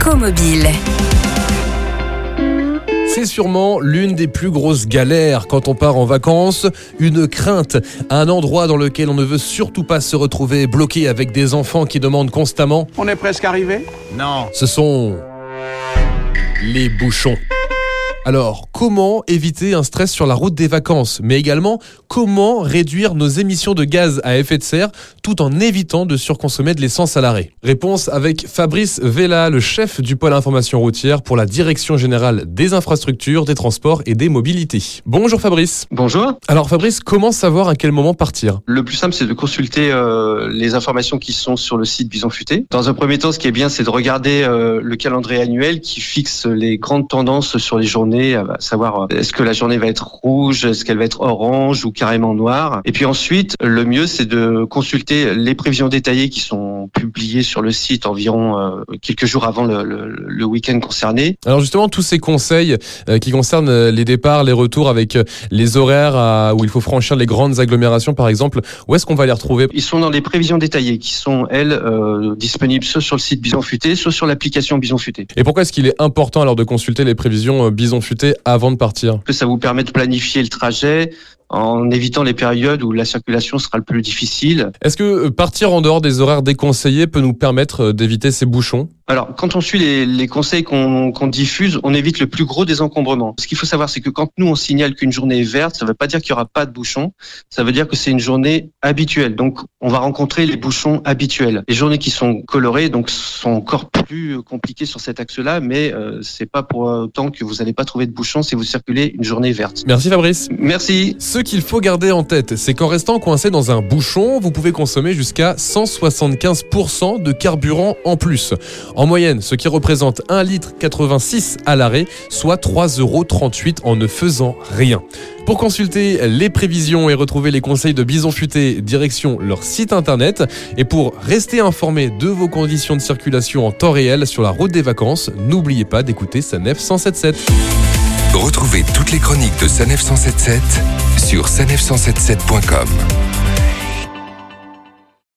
Écomobile. C'est sûrement l'une des plus grosses galères quand on part en vacances, une crainte, un endroit dans lequel on ne veut surtout pas se retrouver bloqué avec des enfants qui demandent constamment On est presque arrivé? Non. ce sont les bouchons. Alors, comment éviter un stress sur la route des vacances Mais également, comment réduire nos émissions de gaz à effet de serre tout en évitant de surconsommer de l'essence à l'arrêt? Réponse avec Fabrice Vella, le chef du pôle information routière pour la Direction générale des infrastructures, des transports et des mobilités. Bonjour Fabrice. Bonjour. Alors Fabrice, comment savoir à quel moment partir? Le plus simple, c'est de consulter euh, les informations qui sont sur le site Bison Futé. Dans un premier temps, ce qui est bien, c'est de regarder euh, le calendrier annuel qui fixe les grandes tendances sur les journées, à savoir euh, est-ce que la journée va être rouge, est-ce qu'elle va être orange ou carrément noire. Et puis ensuite, le mieux, c'est de consulter les prévisions détaillées qui sont publiées sur le site environ euh, quelques jours avant le, le- le week-end concerné. Alors justement, tous ces conseils euh, qui concernent euh, les départs, les retours avec les horaires à- où il faut franchir les grandes agglomérations par exemple, où est-ce qu'on va les retrouver? Ils sont dans les prévisions détaillées qui sont, elles, euh, disponibles soit sur le site Bison Futé, soit sur l'application Bison Futé. Et pourquoi est-ce qu'il est important alors de consulter les prévisions bison futé avant de partir? Que ça vous permet de planifier le trajet en évitant les périodes où la circulation sera le plus difficile. Est-ce que euh, partir en dehors des horaires déconseillés peut nous permettre euh, d'éviter ces bouchons? Alors, quand on suit les, les conseils qu'on diffuse, on évite le plus gros des encombrements. Ce qu'il faut savoir, c'est que quand nous, on signale qu'une journée est verte, ça ne veut pas dire qu'il n'y aura pas de bouchons, ça veut dire que c'est une journée habituelle. Donc, on va rencontrer les bouchons habituels. Les journées qui sont colorées, donc, sont encore plus compliquées sur cet axe-là, mais euh, c'est pas pour autant que vous n'allez pas trouver de bouchons si vous circulez une journée verte. Merci Fabrice. Merci. Ce qu'il faut garder en tête, c'est qu'en restant coincé dans un bouchon, vous pouvez consommer jusqu'à 175% de carburant en plus. En moyenne, ce qui représente 1 litre 86 à l'arrêt, soit 3,38 euros en ne faisant rien. Pour consulter les prévisions et retrouver les conseils de Bison Futé, direction leur site internet. Et pour rester informé de vos conditions de circulation en temps réel sur la route des vacances, n'oubliez pas d'écouter Sanef 177. Retrouvez toutes les chroniques de Sanef 177 sur sanef177.com.